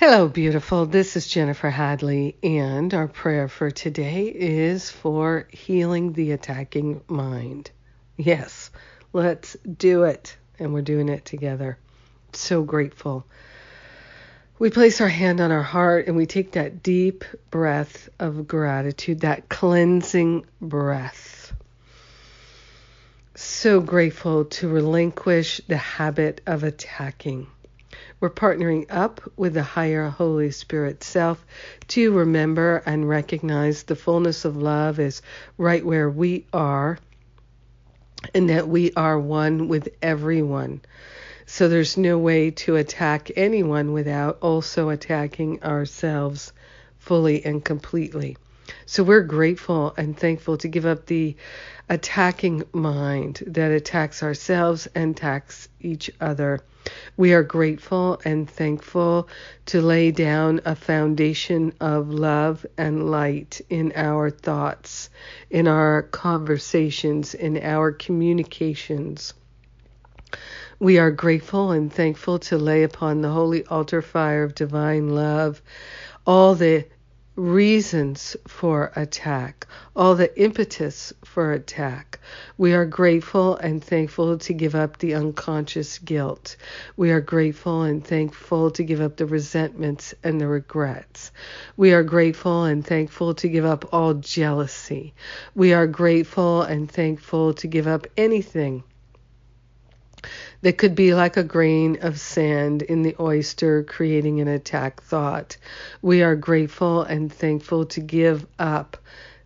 Hello, beautiful. This is Jennifer Hadley, and our prayer for today is for healing the attacking mind. Yes, let's do it, and we're doing it together. So grateful. We place our hand on our heart and we take that deep breath of gratitude, that cleansing breath. So grateful to relinquish the habit of attacking we're partnering up with the higher Holy Spirit self to remember and recognize the fullness of love is right where we are and that we are one with everyone. So there's no way to attack anyone without also attacking ourselves fully and completely. So we're grateful and thankful to give up the attacking mind that attacks ourselves and attacks each other. We are grateful and thankful to lay down a foundation of love and light in our thoughts, in our conversations, in our communications. We are grateful and thankful to lay upon the holy altar fire of divine love all the reasons for attack, all the impetus for attack. We are grateful and thankful to give up the unconscious guilt. We are grateful and thankful to give up the resentments and the regrets. We are grateful and thankful to give up all jealousy. We are grateful and thankful to give up anything that could be like a grain of sand in the oyster creating an attack thought. We are grateful and thankful to give up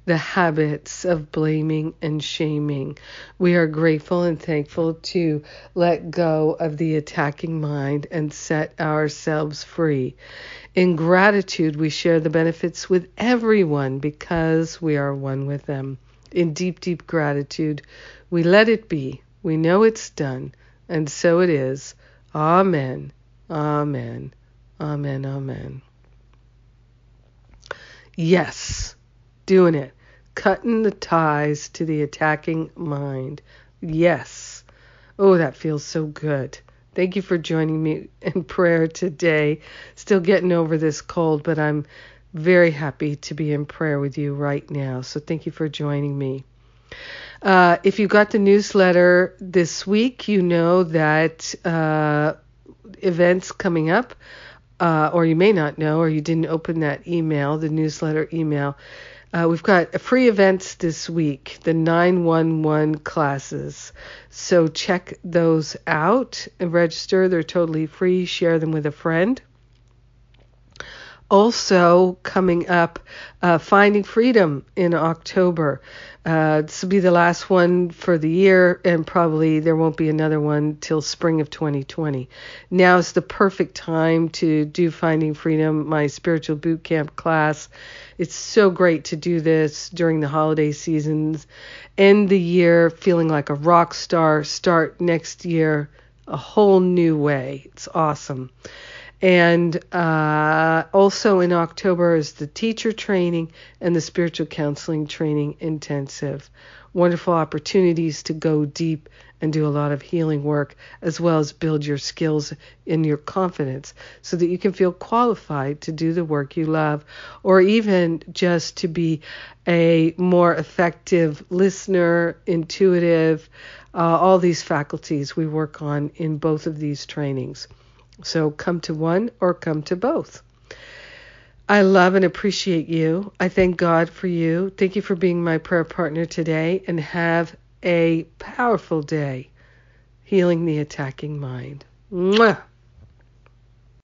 the habits of blaming and shaming. We are grateful and thankful to let go of the attacking mind and set ourselves free. In gratitude, we share the benefits with everyone because we are one with them. In deep, deep gratitude, we let it be. We know it's done. And so it is. Amen. Amen. Amen. Amen. Yes, doing it. Cutting the ties to the attacking mind. Yes. Oh, that feels so good. Thank you for joining me in prayer today. Still getting over this cold, but I'm very happy to be in prayer with you right now. So thank you for joining me. Uh, if you got the newsletter this week, you know that uh, events coming up, uh, or you may not know, or you didn't open that email, the newsletter email. Uh, we've got free events this week, the 911 classes. So check those out and register. They're totally free. Share them with a friend also coming up uh, Finding Freedom in October. Uh, this will be the last one for the year, and probably there won't be another one till spring of 2020. Now is the perfect time to do Finding Freedom, my spiritual boot camp class. It's so great to do this during the holiday seasons. End the year feeling like a rock star, start next year a whole new way. It's awesome. And uh, also in October is the teacher training and the spiritual counseling training intensive. Wonderful opportunities to go deep and do a lot of healing work, as well as build your skills and your confidence so that you can feel qualified to do the work you love, or even just to be a more effective listener, intuitive, uh, all these faculties we work on in both of these trainings. So come to one or come to both. I love and appreciate you. I thank God for you. Thank you for being my prayer partner today and have a powerful day healing the attacking mind. Mwah!